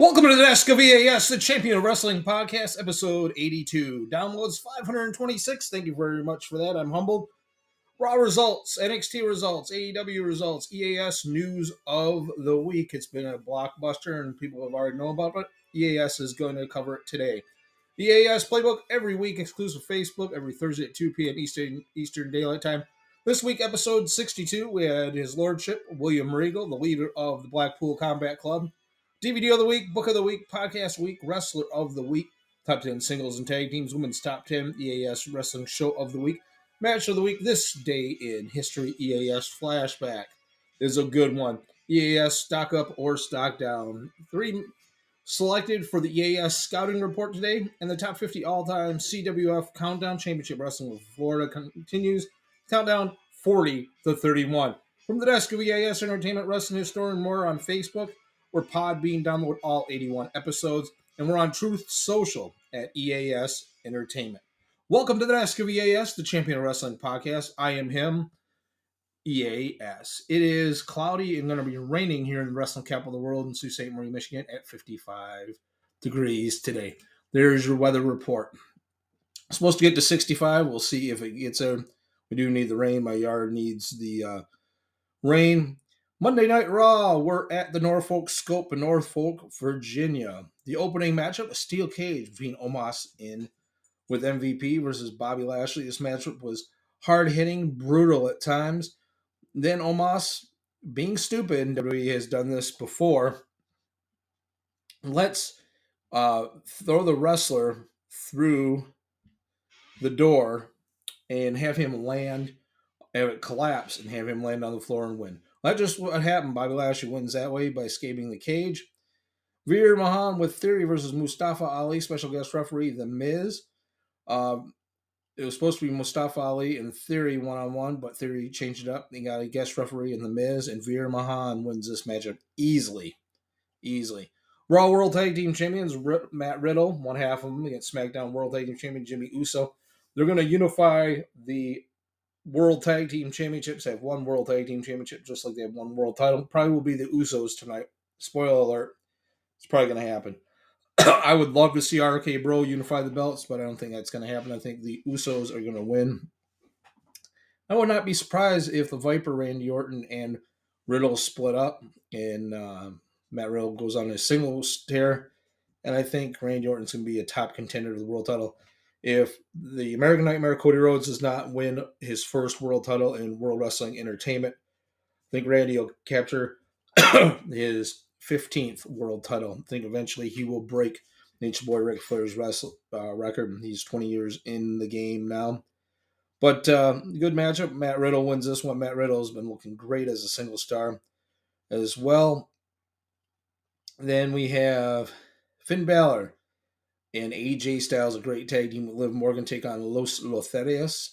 Welcome to the Desk of EAS, the Champion of Wrestling Podcast, episode 82. Downloads 526. Thank you very much for that. I'm humbled. Raw results, NXT results, AEW results, EAS news of the week. It's been a blockbuster and people have already known about it. EAS is going to cover it today. The EAS playbook every week, exclusive Facebook, every Thursday at 2 p.m. Eastern, Eastern Daylight Time. This week, episode 62, we had His Lordship, William Regal, the leader of the Blackpool Combat Club. DVD of the week, book of the week, podcast week, wrestler of the week, top 10 singles and tag teams, women's top 10, EAS wrestling show of the week, match of the week, this day in history, EAS flashback is a good one. EAS stock up or stock down. Three selected for the EAS scouting report today, and the top 50 all time CWF Countdown Championship Wrestling of Florida continues. Countdown 40 to 31. From the desk of EAS Entertainment Wrestling Historian more on Facebook or Podbean. Download all 81 episodes. And we're on Truth Social at EAS Entertainment. Welcome to the Desk of EAS, the Champion of Wrestling podcast. I am him, EAS. It is cloudy and going to be raining here in the wrestling capital of the world in Sault Ste. Marie, Michigan at 55 degrees today. There's your weather report. supposed to get to 65. We'll see if it gets there. We do need the rain. My yard needs the uh, rain. Monday Night Raw, we're at the Norfolk Scope in Norfolk, Virginia. The opening matchup, a steel cage between Omos in with MVP versus Bobby Lashley. This matchup was hard hitting, brutal at times. Then Omos, being stupid, WWE has done this before. Let's uh, throw the wrestler through the door and have him land, have it collapse, and have him land on the floor and win. That's just what happened. Bobby Lashley wins that way by escaping the cage. Veer Mahaan with Theory versus Mustafa Ali, special guest referee The Miz. Um, it was supposed to be Mustafa Ali and Theory one on one, but Theory changed it up. They got a guest referee in The Miz, and Veer Mahaan wins this matchup easily. Easily. Raw World Tag Team Champions Matt Riddle, one half of them against SmackDown World Tag Team Champion Jimmy Uso. They're going to unify the World Tag Team Championships. They have one World Tag Team Championship, just like they have one World Title. Probably will be the Usos tonight. Spoiler alert: it's probably going to happen. I would love to see RK Bro unify the belts, but I don't think that's going to happen. I think the Usos are going to win. I would not be surprised if the Viper, Randy Orton, and Riddle split up, and uh, Matt Riddle goes on a singles tear. And I think Randy Orton's going to be a top contender to the world title if the American Nightmare Cody Rhodes does not win his first world title in World Wrestling Entertainment, I think Randy will capture his 15th world title. I think eventually he will break Nature Boy Ric Flair's wrestle, uh, record. He's 20 years in the game now. But uh, good matchup. Matt Riddle wins this one. Matt Riddle has been looking great as a single star as well. Then we have Finn Balor and AJ Styles, a great tag team Liv Morgan, take on Los Lotharios.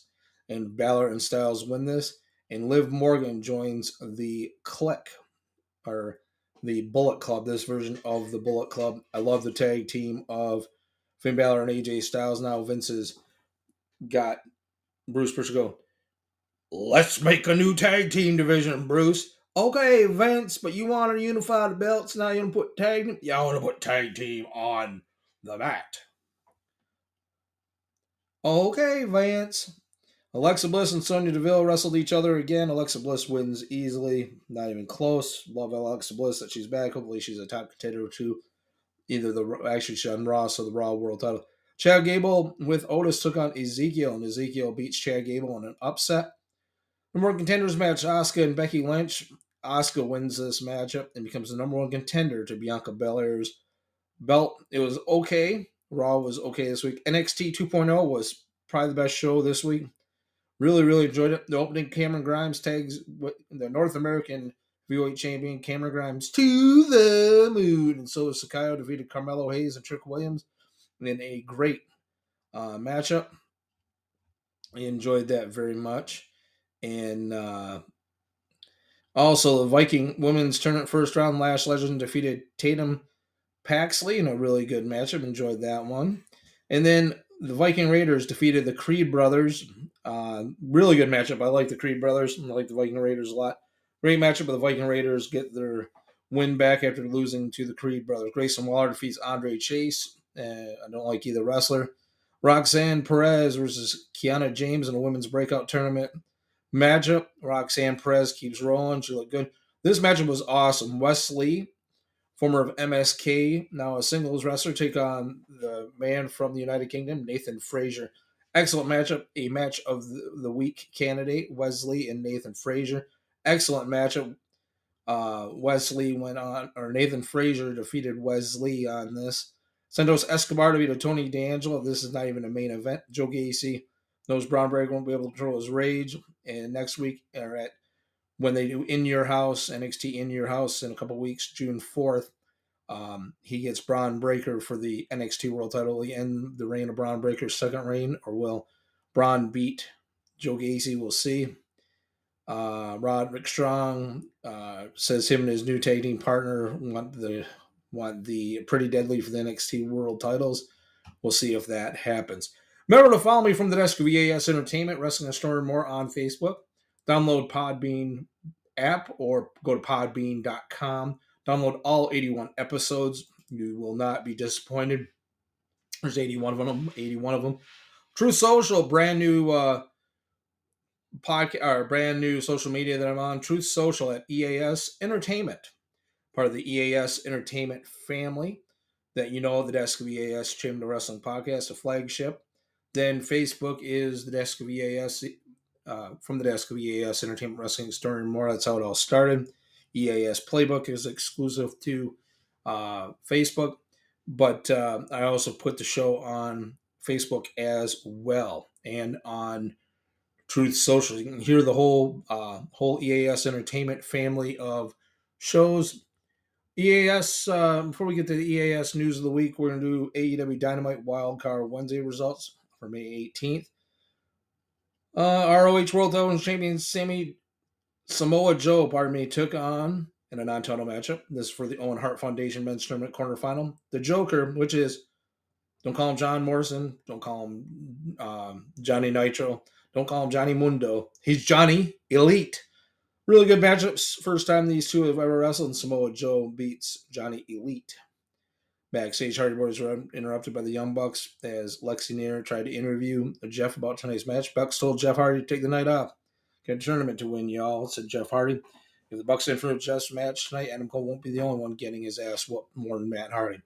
And Balor and Styles win this. And Liv Morgan joins the Click, or the Bullet Club, this version of the Bullet Club. I love the tag team of Finn Balor and AJ Styles. Now Vince has got Bruce Prichard go, let's make a new tag team division, Bruce. Okay, Vince, but you want to unify the belts now? You want to put tag? team? Yeah, I want to put tag team on the mat. Okay, Vance. Alexa Bliss and Sonya Deville wrestled each other again. Alexa Bliss wins easily, not even close. Love Alexa Bliss that she's back. Hopefully, she's a top contender to either the actually on Raw or the Raw World Title. Chad Gable with Otis took on Ezekiel, and Ezekiel beats Chad Gable in an upset. Number one contenders match: Asuka and Becky Lynch. Asuka wins this matchup and becomes the number one contender to Bianca Belair's belt. It was okay. Raw was okay this week. NXT 2.0 was probably the best show this week. Really, really enjoyed it. The opening Cameron Grimes tags the North American heavyweight champion Cameron Grimes to the moon, and Solo Sikoa defeated Carmelo Hayes and Trick Williams in a great uh, matchup. I enjoyed that very much, and uh, also the Viking women's tournament first round. Lash Legend defeated Tatum Paxley in a really good matchup. Enjoyed that one. And then the Viking Raiders defeated the Creed brothers. Uh, really good matchup. I like the Creed brothers. and I like the Viking Raiders a lot. Great matchup. But the Viking Raiders get their win back after losing to the Creed brothers. Grayson Waller defeats Andre Chase. Uh, I don't like either wrestler. Roxanne Perez versus Kiana James in a women's breakout tournament matchup. Roxanne Perez keeps rolling. She looked good. This matchup was awesome. Wesley, former of MSK, now a singles wrestler, take on the man from the United Kingdom, Nathan Frazer. Excellent matchup. A match of the, week candidate, Wesley and Nathan Frazer. Excellent matchup. Uh, Wesley went on, or Nathan Frazer defeated Wesley on this. Santos Escobar defeated Tony D'Angelo. This is not even a main event. Joe Gacy knows Breakker won't be able to control his rage. And next week, or at when they do In Your House, NXT In Your House in a couple weeks, June 4th, um, he gets Bron Breakker for the NXT World Title. He end the reign of Bron Breakker's second reign, or will Bron beat Joe Gacy? We'll see. Uh, Roderick Strong uh, says him and his new tag team partner want the want the Pretty Deadly for the NXT World Titles. We'll see if that happens. Remember to follow me from the desk of EAS Entertainment, Wrestling Story More on Facebook. Download Podbean app or go to podbean.com. Download all 81 episodes. You will not be disappointed. There's 81 of them. 81 of them. Truth Social, brand new uh, podcast or brand new social media that I'm on. Truth Social at EAS Entertainment, part of the EAS Entertainment family. That you know, the Desk of EAS Chamber Wrestling Podcast, a flagship. Then Facebook is the Desk of EAS, uh, from the Desk of EAS Entertainment Wrestling Story and more. That's how it all started. EAS Playbook is exclusive to uh, Facebook, but uh, I also put the show on Facebook as well and on Truth Social. You can hear the whole uh, whole EAS Entertainment family of shows. EAS. Uh, before we get to the EAS news of the week, we're going to do AEW Dynamite Wildcard Wednesday results for May 18th. Uh, ROH World Television Champion Sammy Samoa Joe, pardon me, took on in a non-title matchup. This is for the Owen Hart Foundation Men's Tournament quarterfinal. The Joker, which is don't call him John Morrison, don't call him um, Johnny Nitro, don't call him Johnny Mundo. He's Johnny Elite. Really good matchups. First time these two have ever wrestled. And Samoa Joe beats Johnny Elite. Backstage, Hardy Boys were interrupted by the Young Bucks as Lexi Nair tried to interview Jeff about tonight's match. Bucks told Jeff Hardy to take the night off. Get a tournament to win, y'all, said Jeff Hardy. If the Bucks in for a Jeff's match tonight, Adam Cole won't be the only one getting his ass whooped more than Matt Hardy.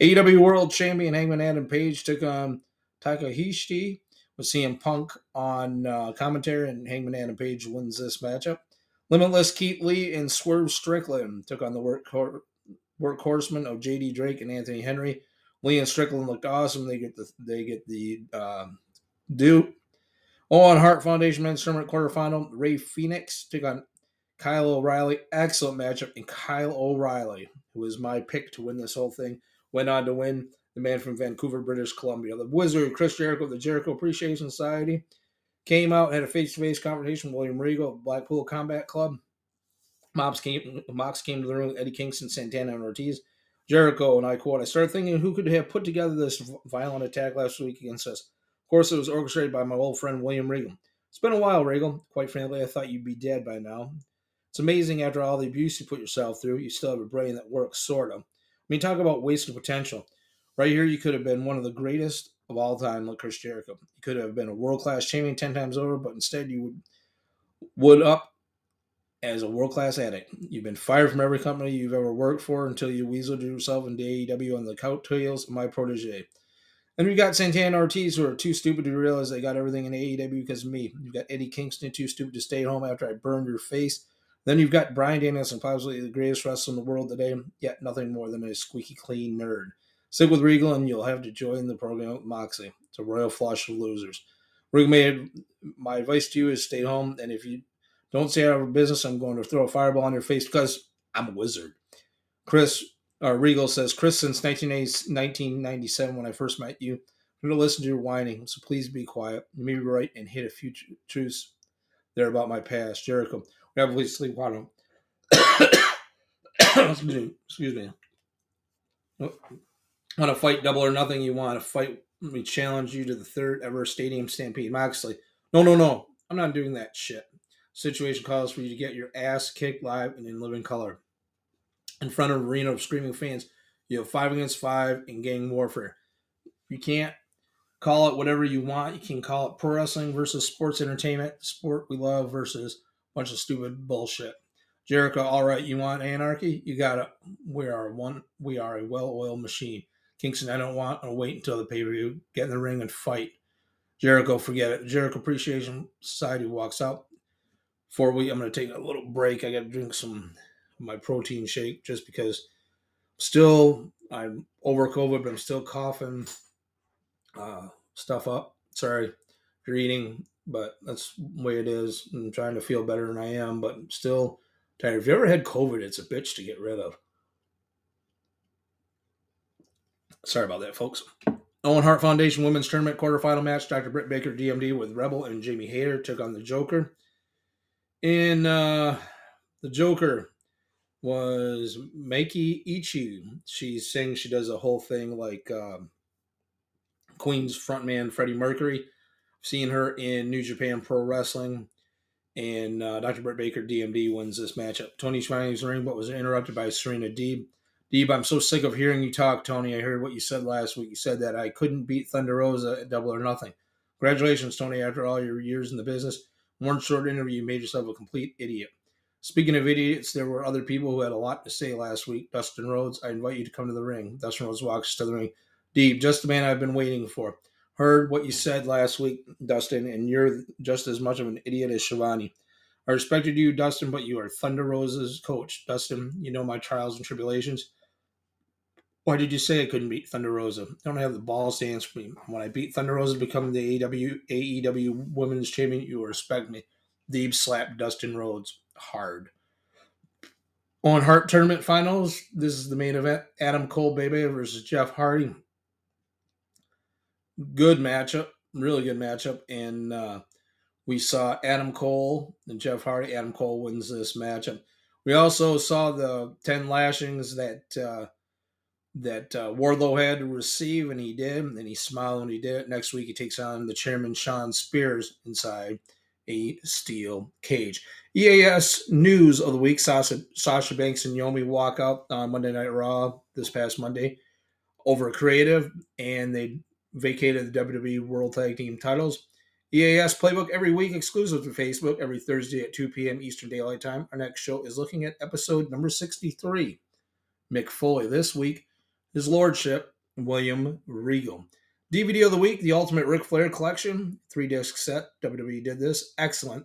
AEW World Champion Hangman Adam Page took on Takeshita with CM Punk on uh, commentary, and Hangman Adam Page wins this matchup. Limitless Keith Lee and Swerve Strickland took on the work workhorsemen of JD Drake and Anthony Henry. Lee and Strickland looked awesome. They get the they get the um, do. Owen Hart Foundation Men's Tournament quarterfinal. Rey Fenix took on Kyle O'Reilly. Excellent matchup. And Kyle O'Reilly, who was my pick to win this whole thing, went on to win the man from Vancouver, British Columbia. The Wizard, Chris Jericho of the Jericho Appreciation Society, came out, had a face to face confrontation with William Regal, of Blackpool Combat Club. Mox came, Mox came to the ring with Eddie Kingston, Santana, and Ortiz. Jericho, and I quote, I started thinking who could have put together this violent attack last week against us. Of course, it was orchestrated by my old friend William Regal. It's been a while, Regal. Quite frankly, I thought you'd be dead by now. It's amazing after all the abuse you put yourself through, you still have a brain that works, sort of. I mean, talk about wasted potential. Right here, you could have been one of the greatest of all time, like Chris Jericho. You could have been a world class champion 10 times over, but instead you would, would up as a world class addict. You've been fired from every company you've ever worked for until you weaseled yourself into AEW on the coattails of my protege. And we got Santana Ortiz, who are too stupid to realize they got everything in AEW because of me. You've got Eddie Kingston, too stupid to stay home after I burned your face. Then you've got Bryan Danielson, possibly the greatest wrestler in the world today, yet nothing more than a squeaky clean nerd. Stick with Regal, and you'll have to join the program with Moxley. It's a royal flush of losers. Regal my advice to you is stay home, and if you don't say out of business, I'm going to throw a fireball on your face because I'm a wizard. Chris uh, Regal says, Chris, since 1997, when I first met you, I'm going to listen to your whining, so please be quiet. You may be right and hit a few truths there about my past. Jericho, we have sleep on excuse me. Excuse me. Want to fight double or nothing? You want to fight? Let me challenge you to the third ever Stadium Stampede. Moxley, no, no, no. I'm not doing that shit situation calls for you to get your ass kicked live and in living color. in front of an arena of screaming fans. You have five against five in gang warfare. You can't call it whatever you want. You can call it pro wrestling versus sports entertainment, sport we love versus a bunch of stupid bullshit. Jericho, all right, you want anarchy? You got it. We are one. We are a well-oiled machine. Kingston, I don't want to wait until the pay-per-view. Get in the ring and fight. Jericho, forget it. Jericho Appreciation Society walks out. Before we, I'm going to take a little break. I got to drink some my protein shake just because still I'm over COVID, but I'm still coughing uh, stuff up. Sorry if you're eating, but that's the way it is. I'm trying to feel better than I am, but still tired. If you ever had COVID, it's a bitch to get rid of. Sorry about that, folks. Owen Hart Foundation Women's Tournament quarterfinal match. Dr. Britt Baker, DMD, with Rebel and Jamie Hayter took on the Joker. In uh, the Joker was Maki Itoh. She's saying she does a whole thing like um, Queen's frontman Freddie Mercury. Seeing her in New Japan Pro Wrestling. And uh, Dr. Britt Baker, DMD, wins this matchup. Tony Schiavone's ring, but was interrupted by Serena Deeb. Deeb, I'm so sick of hearing you talk, Tony. I heard what you said last week. You said that I couldn't beat Thunder Rosa at Double or Nothing. Congratulations, Tony. After all your years in the business, one short interview, you made yourself a complete idiot. Speaking of idiots, there were other people who had a lot to say last week. Dustin Rhodes, I invite you to come to the ring. Dustin Rhodes walks to the ring. Deeb, just the man I've been waiting for. Heard what you said last week, Dustin, and you're just as much of an idiot as Schiavone. I respected you, Dustin, but you are Thunder Rosa's coach. Dustin, you know my trials and tribulations. Why did you say I couldn't beat Thunder Rosa? I don't have the balls to answer me. When I beat Thunder Rosa to become the AEW, AEW Women's Champion, you will respect me. Deeb slapped Dustin Rhodes hard. Owen Hart Tournament Finals, this is the main event. Adam Cole Baby versus Jeff Hardy. Good matchup. Really good matchup. And uh, we saw Adam Cole and Jeff Hardy. Adam Cole wins this matchup. We also saw the 10 lashings that uh, that uh, Wardlow had to receive, and he did, and he smiled when he did it. Next week, he takes on the chairman, Shawn Spears, inside a steel cage. EAS news of the week Sasha, Sasha Banks and Naomi walk out on Monday Night Raw this past Monday over creative, and they vacated the WWE World Tag Team titles. EAS Playbook every week, exclusive to Facebook, every Thursday at 2 p.m. Eastern Daylight Time. Our next show is looking at episode number 63. Mick Foley this week, his lordship, William Regal. DVD of the week, the Ultimate Ric Flair Collection, three disc set. WWE did this. Excellent.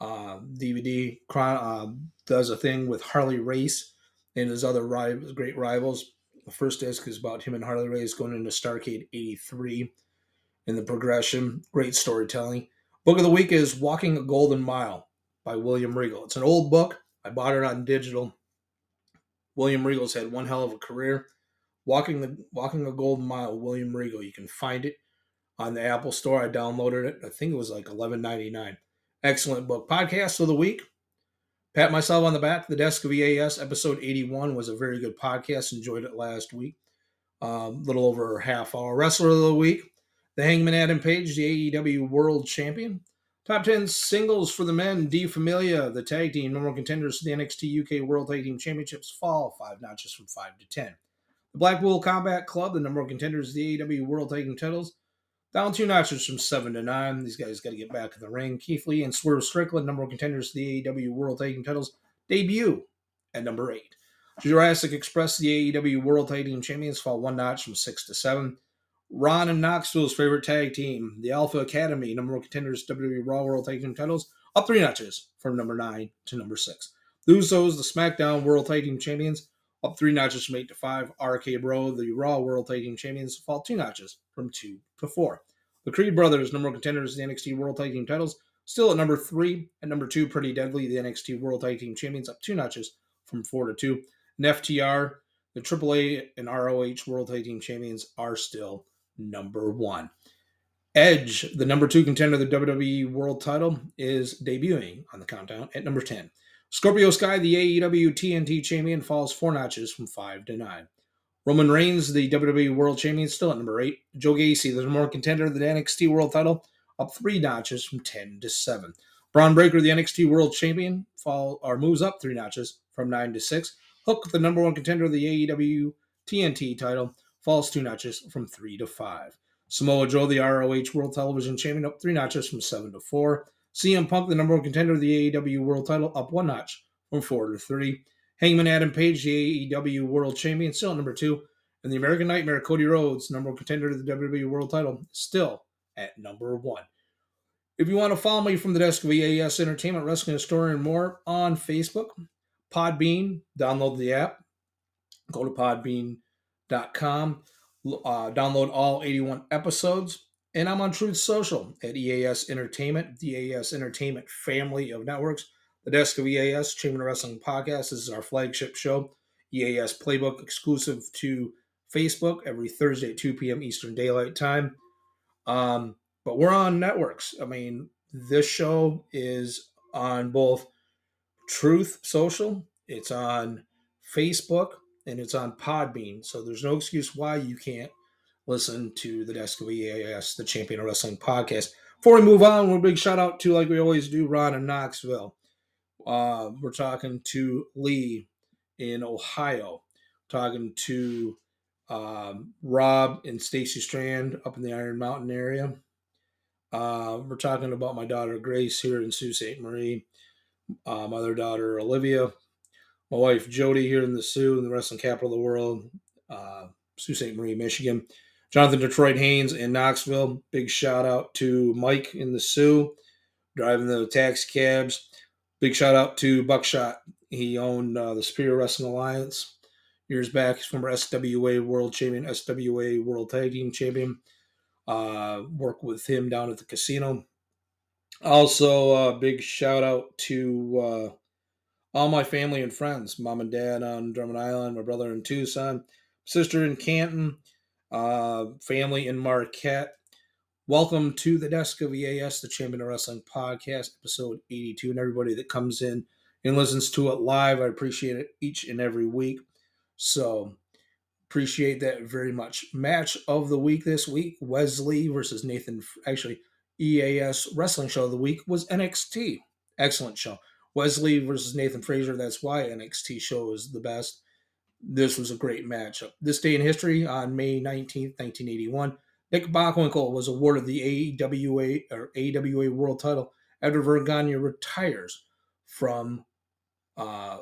Uh, DVD uh, does a thing with Harley Race and his other rivals, great rivals. The first disc is about him and Harley Race going into Starcade 83 in the progression. Great storytelling. Book of the week is Walking a Golden Mile by William Regal. It's an old book. I bought it on digital. William Regal's had one hell of a career. Walking the Walking a Golden Mile, William Regal. You can find it on the Apple Store. I downloaded it. I think it was like eleven ninety nine. Excellent book. Podcast of the week. Pat myself on the back. The Desk of EAS, episode 81, was a very good podcast. Enjoyed it last week. A um, little over half hour. Wrestler of the week. The Hangman Adam Page, the AEW World Champion. Top 10 singles for the men. D Familia, the tag team, normal contenders to the NXT UK World Tag Team Championships fall five notches from 5 to 10. The Blackpool Combat Club, the number one contenders the AEW World Tag Team titles, down two notches from seven to nine. These guys got to get back in the ring. Keith Lee and Swerve Strickland, number one contenders the AEW World Tag Team titles, debut at number eight. Jurassic Express, the AEW World Tag Team Champions, fall one notch from six to seven. Ron and Knoxville's favorite tag team, the Alpha Academy, number one contenders WWE Raw World Tag Team titles, up three notches from number nine to number six. The Usos, the SmackDown World Tag Team Champions, up three notches from eight to five. RK Bro, the Raw World Tag Team Champions, fall two notches from two to four. The Creed Brothers, number one contenders the NXT World Tag Team titles, still at number three. At number two, Pretty Deadly, the NXT World Tag Team Champions, up two notches from four to two. And FTR, the AAA and ROH World Tag Team Champions, are still number one. Edge, the number two contender of the WWE World title, is debuting on the countdown at number 10. Scorpio Sky, the AEW TNT champion, falls four notches from five to nine. Roman Reigns, the WWE World Champion, still at number eight. Joe Gacy, the one contender of the NXT World title, up three notches from 10 to 7. Bron Breakker, the NXT World Champion, fall or moves up three notches from 9 to 6. Hook, the number one contender of the AEW TNT title, falls two notches from three to five. Samoa Joe, the ROH World Television Champion, up three notches from seven to four. CM Punk, the number one contender of the AEW World title, up one notch from four to three. Hangman Adam Page, the AEW World Champion, still number two. And the American Nightmare, Cody Rhodes, number one contender to the WWE World title, still at number one. If you want to follow me from the desk of EAS Entertainment, Wrestling Historian, and more on Facebook, Podbean, download the app, go to podbean.com, uh, download all 81 episodes, and I'm on Truth Social at EAS Entertainment, the EAS Entertainment family of networks. The Desk of EAS, Champion Wrestling Podcast. This is our flagship show. EAS Playbook exclusive to Facebook every Thursday at 2 p.m. Eastern Daylight Time. Um, but we're on networks. I mean, this show is on both Truth Social, it's on Facebook, and it's on Podbean. So there's no excuse why you can't listen to the Desk of EAS, the Champion of Wrestling podcast. Before we move on, we're a big shout out to, like we always do, Ron in Knoxville. Uh, we're talking to Lee in Ohio, talking to um, Rob and Stacy Strand up in the Iron Mountain area. Uh, we're talking about my daughter Grace here in Sault Ste. Marie, uh, my other daughter Olivia, my wife Jody here in the Soo, in the wrestling capital of the world, uh, Sault Ste. Marie, Michigan. Jonathan Detroit Haynes in Knoxville. Big shout out to Mike in the Soo, driving the taxi cabs. Big shout out to Buckshot. He owned uh, the Superior Wrestling Alliance years back. He's former SWA World Champion, SWA World Tag Team Champion. Uh, work with him down at the casino. Also, uh, big shout out to uh, all my family and friends mom and dad on Drummond Island, my brother in Tucson, sister in Canton, uh, family in Marquette. Welcome to the desk of EAS, the Champion of Wrestling podcast, episode 82. And everybody that comes in and listens to it live, I appreciate it each and every week. So, appreciate that very much. Match of the week this week Wesley versus Nathan. Actually, EAS Wrestling Show of the Week was NXT. Excellent show. Wesley versus Nathan Frazer. That's why NXT show is the best. This was a great matchup. This day in history, on May 19th, 1981, Nick Bockwinkel was awarded the AWA or AWA World Title after Verne Gagne retires from uh,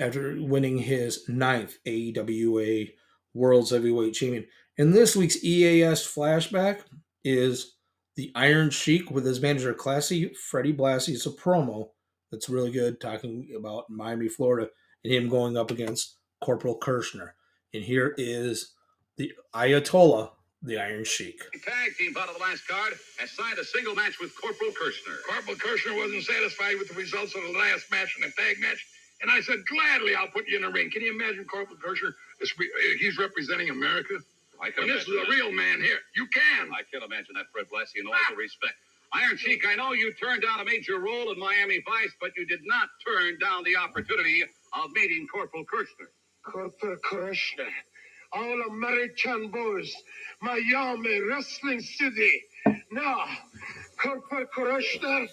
after winning his ninth AWA World's Heavyweight Champion. In this week's EAS flashback is the Iron Sheik with his manager Classy Freddie Blassie. It's a promo that's really good, talking about Miami, Florida, and him going up against Corporal Kirchner. And here is the Ayatollah, the Iron Sheik. Tag team out of the last card has signed a single match with Corporal Kirchner. Corporal Kirchner wasn't satisfied with the results of the last match in the tag match. And I said, gladly, I'll put you in the ring. Can you imagine Corporal Kirchner? Uh, he's representing America. I can and this is a real man here. You can. I can't imagine that, Fred Blassie, in all due respect. Iron Sheik, I know you turned down a major role in Miami Vice, but you did not turn down the opportunity of meeting Corporal Kirchner. Corporal Kirchner, all American boys, Miami, Wrestling City. Now, Corporal Kirchner,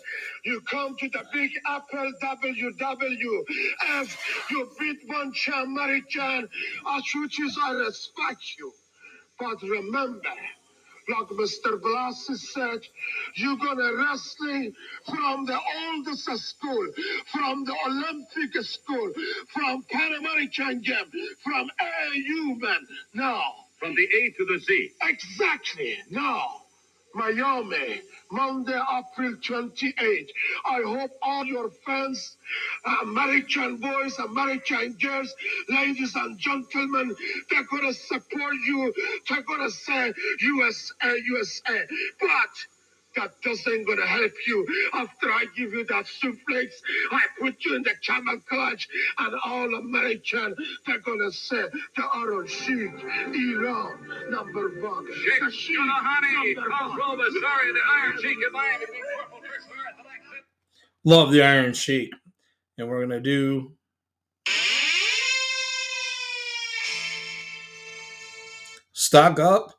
you come to the Big Apple WWF. You beat of American, which is I respect you. But remember, like Mr. Blassie said, you're gonna wrestling from the oldest school, from the Olympic school, from Pan American game, from AU man. Now. From the A to the Z. Exactly. Now. Miami, Monday, April 28. I hope all your fans, American boys, American girls, ladies and gentlemen, they're to support you. They're to say USA, USA. But that doesn't gonna help you. After I give you that suplex, I put you in the camel clutch, and all American, they're gonna say the Iron Sheik, Iran, number one. Sheikh Shonahani, Cosgrove, sorry, the Iron Sheik in Miami. Love the Iron Sheik. And we're gonna do stock up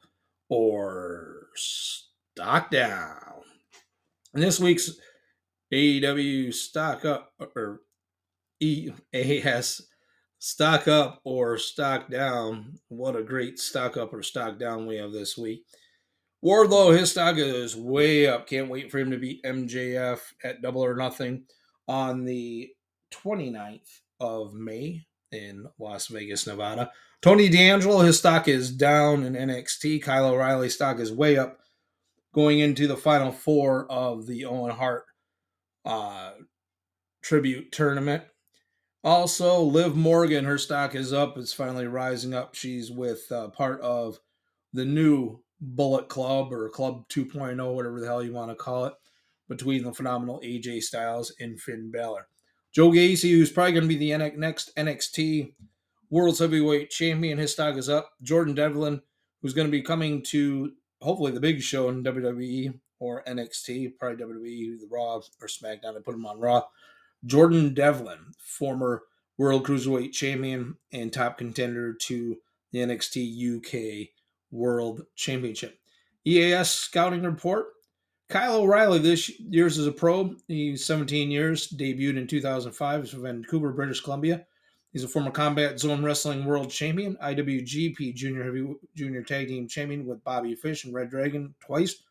or stock down. And this week's AEW stock up or EAS stock up or stock down. What a great stock up or stock down we have this week. Wardlow, his stock is way up. Can't wait for him to beat MJF at double or nothing on the 29th of May in Las Vegas, Nevada. Tony D'Angelo, his stock is down in NXT. Kyle O'Reilly's stock is way up going into the final four of the Owen Hart uh, tribute tournament. Also, Liv Morgan, her stock is up. It's finally rising up. She's with uh, part of the new Bullet Club or Club 2.0, whatever the hell you want to call it, between the phenomenal AJ Styles and Finn Balor. Joe Gacy, who's probably going to be the next NXT World's Heavyweight Champion, his stock is up. Jordan Devlin, who's going to be coming to hopefully the big show in WWE or NXT, probably WWE, the Raw or SmackDown. I put him on Raw. Jordan Devlin, former World Cruiserweight Champion and top contender to the NXT UK World Championship. EAS scouting report. Kyle O'Reilly this year's as a pro. He's 17 years, debuted in 2005. From Vancouver, British Columbia. He's a former Combat Zone Wrestling World Champion, IWGP Junior Heavy Junior Tag Team Champion with Bobby Fish and Red Dragon twice.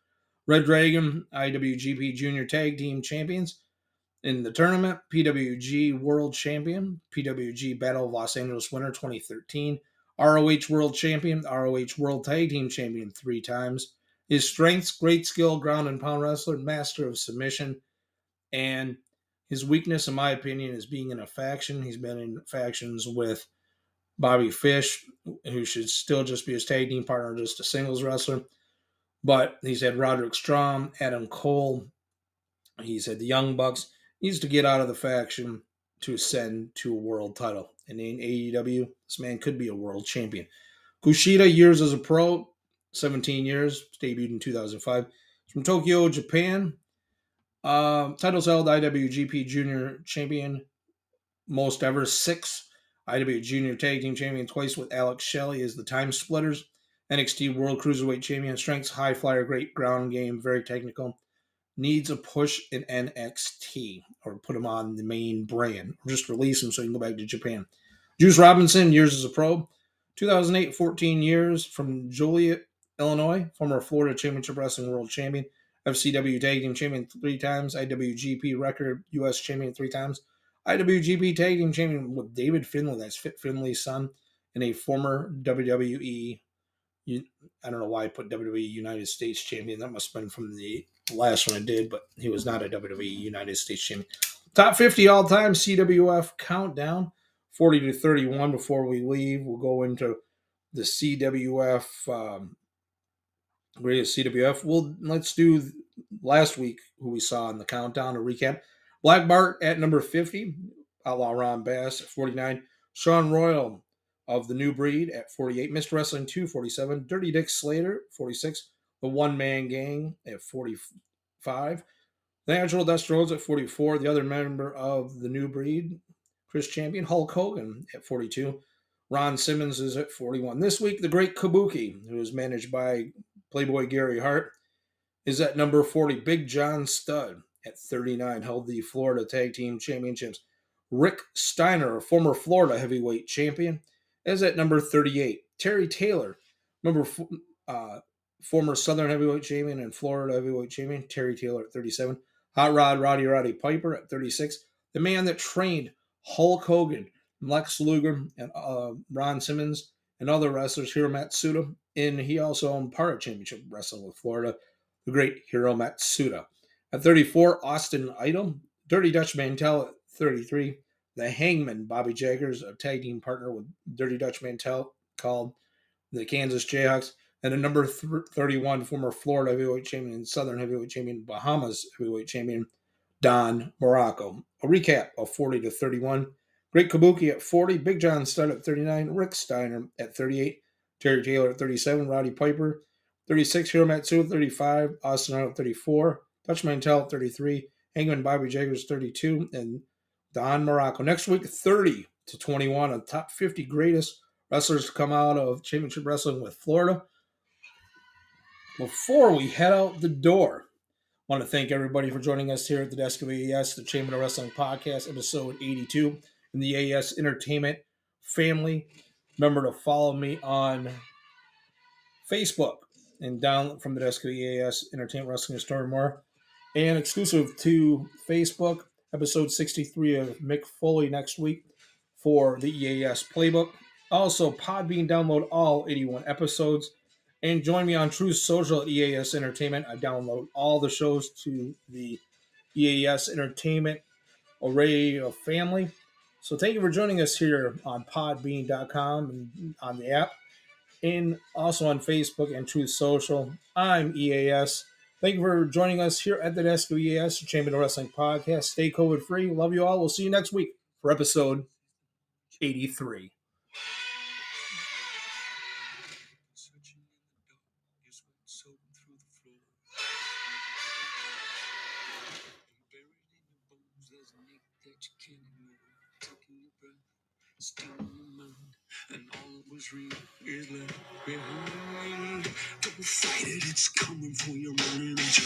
Red Dragon IWGP Junior Tag Team Champions in the tournament. PWG World Champion, PWG Battle of Los Angeles winner 2013. ROH World Champion, ROH World Tag Team Champion three times. His strengths, great skill, ground and pound wrestler, master of submission, and his weakness, in my opinion, is being in a faction. He's been in factions with Bobby Fish, who should still just be his tag team partner, just a singles wrestler. But he's had Roderick Strong, Adam Cole. He's had the Young Bucks. He needs to get out of the faction to ascend to a world title. And in AEW, this man could be a world champion. Kushida, years as a pro, 17 years, debuted in 2005. from Tokyo, Japan. Uh, titles held IWGP Junior Champion, most ever, six. IW Junior Tag Team Champion twice with Alex Shelley as the Time Splitters. NXT World Cruiserweight Champion, strengths, high flyer, great ground game, very technical needs a push in NXT or put him on the main brand or just release him so he can go back to Japan. Juice Robinson, years as a pro, 2008, 14 years from Joliet, Illinois, former Florida Championship Wrestling World Champion, FCW Tag Team Champion three times, IWGP Record US Champion three times, IWGP Tag Team Champion with David Finlay, that's Fit Finlay's son, and a former WWE I don't know why I put WWE United States Champion. That must have been from the last one I did, but he was not a WWE United States Champion. Top 50 all time CWF countdown 40 to 31 before we leave. We'll go into the CWF, um, greatest CWF. Well, let's do last week who we saw in the countdown to recap. Black Bart at number 50, Outlaw Ron Bass at 49, Sean Royal of the New Breed at 48, Mr. Wrestling 2, 47, Dirty Dick Slater, 46, The One Man Gang at 45, The Natural Dustin Rhodes at 44, the other member of the New Breed, Chris Champion, Hulk Hogan at 42, Ron Simmons is at 41. This week, the Great Kabuki, who is managed by Playboy Gary Hart, is at number 40. Big John Studd at 39 held the Florida Tag Team Championships. Rick Steiner, former Florida heavyweight champion, is at number 38. Terry Taylor, remember uh, former Southern heavyweight champion and Florida heavyweight champion, Terry Taylor at 37. Hot Rod Roddy Roddy Piper at 36. The man that trained Hulk Hogan, Lex Luger, and uh, Ron Simmons, and other wrestlers, Hiro Matsuda. And he also owned part of Championship Wrestling with Florida, the great Hiro Matsuda. At 34, Austin Idol. Dirty Dutch Mantell at 33 the Hangman, Bobby Jaggers, a tag team partner with Dirty Dutch Mantell called the Kansas Jayhawks, and a number th- 31 former Florida heavyweight champion, and Southern heavyweight champion, Bahamas heavyweight champion, Don Muraco. A recap of 40 to 31. Great Kabuki at 40, Big John Studd at 39, Rick Steiner at 38, Terry Taylor at 37, Roddy Piper 36, Hiro Matsu 35, Austin at 34, Dutch Mantell at 33, Hangman Bobby Jaggers 32, and Don Muraco. Next week, 30 to 21, the top 50 greatest wrestlers to come out of Championship Wrestling with Florida. Before we head out the door, I want to thank everybody for joining us here at the Desk of AES, the Chamber of Wrestling Podcast, episode 82, in the AES Entertainment family. Remember to follow me on Facebook and down from the desk of EAS Entertainment Wrestling and Story More. And exclusive to Facebook, episode 63 of Mick Foley next week for the EAS playbook. Also, Podbean download all 81 episodes. And join me on Truth Social at EAS Entertainment. I download all the shows to the EAS Entertainment array of family. So thank you for joining us here on podbean.com and on the app and also on Facebook and Truth Social. I'm EAS. Thank you for joining us here at the desk of EAS, the of Wrestling podcast. Stay COVID free. Love you all. We'll see you next week for episode 83. Real is left behind. Don't fight it, it's coming for your running at.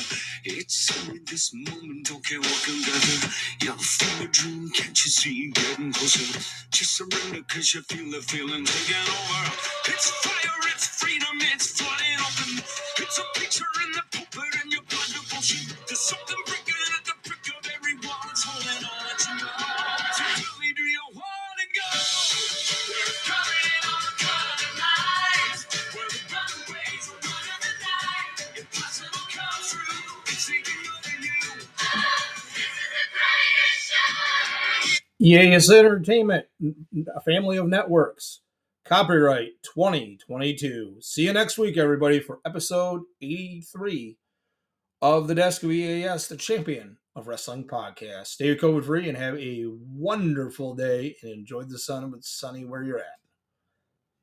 It's only this moment, don't care what can gather. You'll feel a dream, can't you see getting closer? Just surrender, cause you feel the feeling taking over. It's fire, it's freedom, it's flying open. It's a picture in the pulpit and your blood devotion. There's something breaking EAS Entertainment, a family of networks. Copyright 2022. See you next week, everybody, for episode 83 of the Desk of EAS, the champion of wrestling podcast. Stay COVID free and have a wonderful day and enjoy the sun if it's sunny where you're at.